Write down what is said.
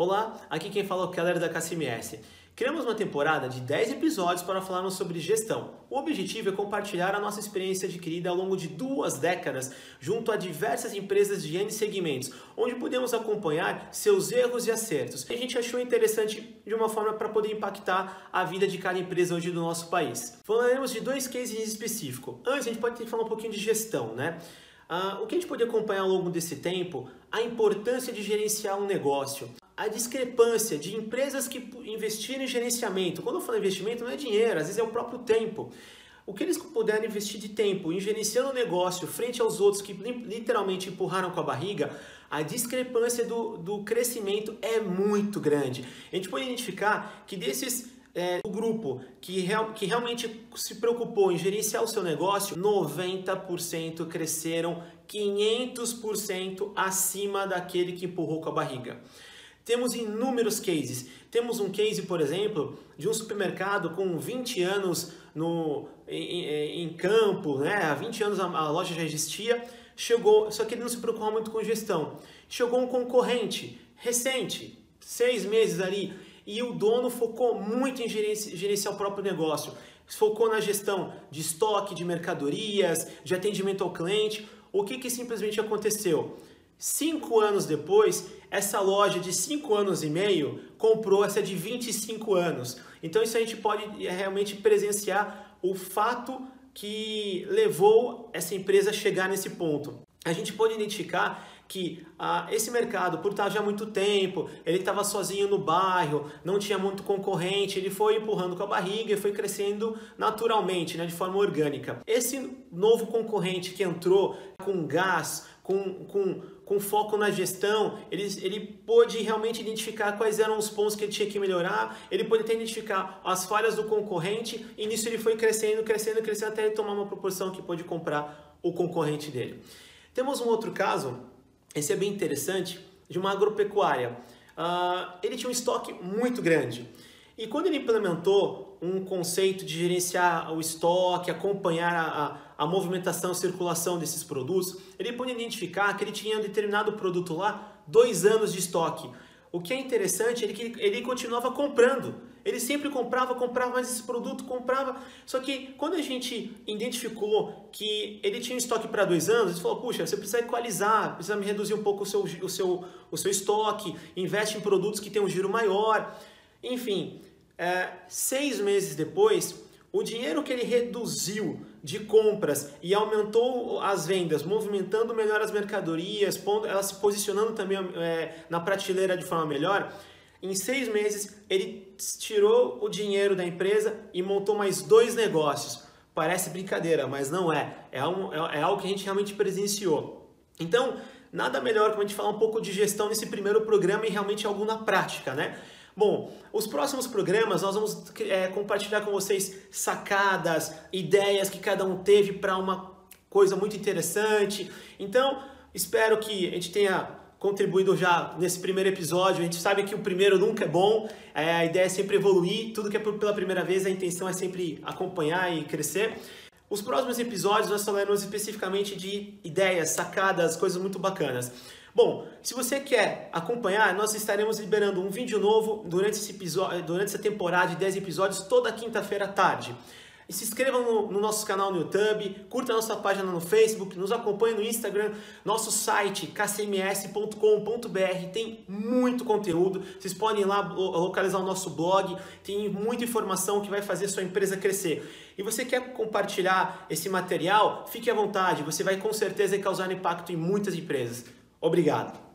Olá, aqui quem fala é o Keller da KCMS. Criamos uma temporada de 10 episódios para falarmos sobre gestão. O objetivo é compartilhar a nossa experiência adquirida ao longo de duas décadas junto a diversas empresas de N segmentos, onde podemos acompanhar seus erros e acertos. E a gente achou interessante de uma forma para poder impactar a vida de cada empresa hoje do nosso país. Falaremos de dois cases em específico. Antes, a gente pode falar um pouquinho de gestão, né? Uh, o que a gente pode acompanhar ao longo desse tempo? A importância de gerenciar um negócio a discrepância de empresas que investiram em gerenciamento. Quando eu falo investimento, não é dinheiro, às vezes é o próprio tempo. O que eles puderem investir de tempo em gerenciando o negócio frente aos outros que literalmente empurraram com a barriga, a discrepância do, do crescimento é muito grande. A gente pode identificar que desses é, o grupo que, real, que realmente se preocupou em gerenciar o seu negócio, 90% cresceram 500% acima daquele que empurrou com a barriga. Temos inúmeros cases. Temos um case, por exemplo, de um supermercado com 20 anos no, em, em campo, né? há 20 anos a, a, loja já existia, chegou, só que ele não se preocupava muito com gestão. Chegou um concorrente recente, seis meses ali, e o dono focou muito em gerenciar, gerenciar o próprio negócio. Focou na gestão de estoque, de mercadorias, de atendimento ao cliente. O que, que simplesmente aconteceu? Cinco anos depois, essa loja de 5 anos e meio comprou essa de 25 anos. Então isso a gente pode é, realmente presenciar o fato que levou essa empresa a chegar nesse ponto. A gente pode identificar que ah, esse mercado, por estar já há muito tempo, ele estava sozinho no bairro, não tinha muito concorrente, ele foi empurrando com a barriga e foi crescendo naturalmente, né, de forma orgânica. Esse novo concorrente que entrou com gás, com, com, com foco na gestão, ele, ele pôde realmente identificar quais eram os pontos que ele tinha que melhorar, ele pôde até identificar as falhas do concorrente, e nisso ele foi crescendo, crescendo, crescendo, até ele tomar uma proporção que pôde comprar o concorrente dele. Temos um outro caso, esse é bem interessante, de uma agropecuária. Uh, ele tinha um estoque muito grande. E quando ele implementou um conceito de gerenciar o estoque, acompanhar a, a, a movimentação, a circulação desses produtos, ele pôde identificar que ele tinha um determinado produto lá dois anos de estoque. O que é interessante é que ele, continuava comprando. Ele sempre comprava, comprava mais esse produto, comprava. Só que quando a gente identificou que ele tinha estoque para dois anos, ele falou: puxa, você precisa equalizar, precisa reduzir um pouco o seu, o seu, o seu estoque, investe em produtos que têm um giro maior. Enfim, é, seis meses depois, o dinheiro que ele reduziu de compras e aumentou as vendas, movimentando melhor as mercadorias, pondo, elas se posicionando também é, na prateleira de forma melhor, em seis meses ele tirou o dinheiro da empresa e montou mais dois negócios. Parece brincadeira, mas não é. É, um, é, é algo que a gente realmente presenciou. Então, nada melhor que a gente falar um pouco de gestão nesse primeiro programa e realmente algo na prática, né? Bom, os próximos programas nós vamos é, compartilhar com vocês sacadas, ideias que cada um teve para uma coisa muito interessante. Então, espero que a gente tenha contribuído já nesse primeiro episódio. A gente sabe que o primeiro nunca é bom, é, a ideia é sempre evoluir, tudo que é pela primeira vez, a intenção é sempre acompanhar e crescer. Os próximos episódios nós falaremos especificamente de ideias, sacadas, coisas muito bacanas. Bom, se você quer acompanhar, nós estaremos liberando um vídeo novo durante, esse episódio, durante essa temporada de 10 episódios toda quinta-feira à tarde. E se inscrevam no, no, nosso canal no YouTube, curta a nossa página no Facebook, nos acompanhe no Instagram, nosso site kcms.com.br tem muito conteúdo. Vocês podem ir lá localizar o nosso blog, tem muita informação que vai fazer sua empresa crescer. E você quer compartilhar esse material? Fique à vontade, você vai com certeza causar impacto em muitas empresas. Obrigado.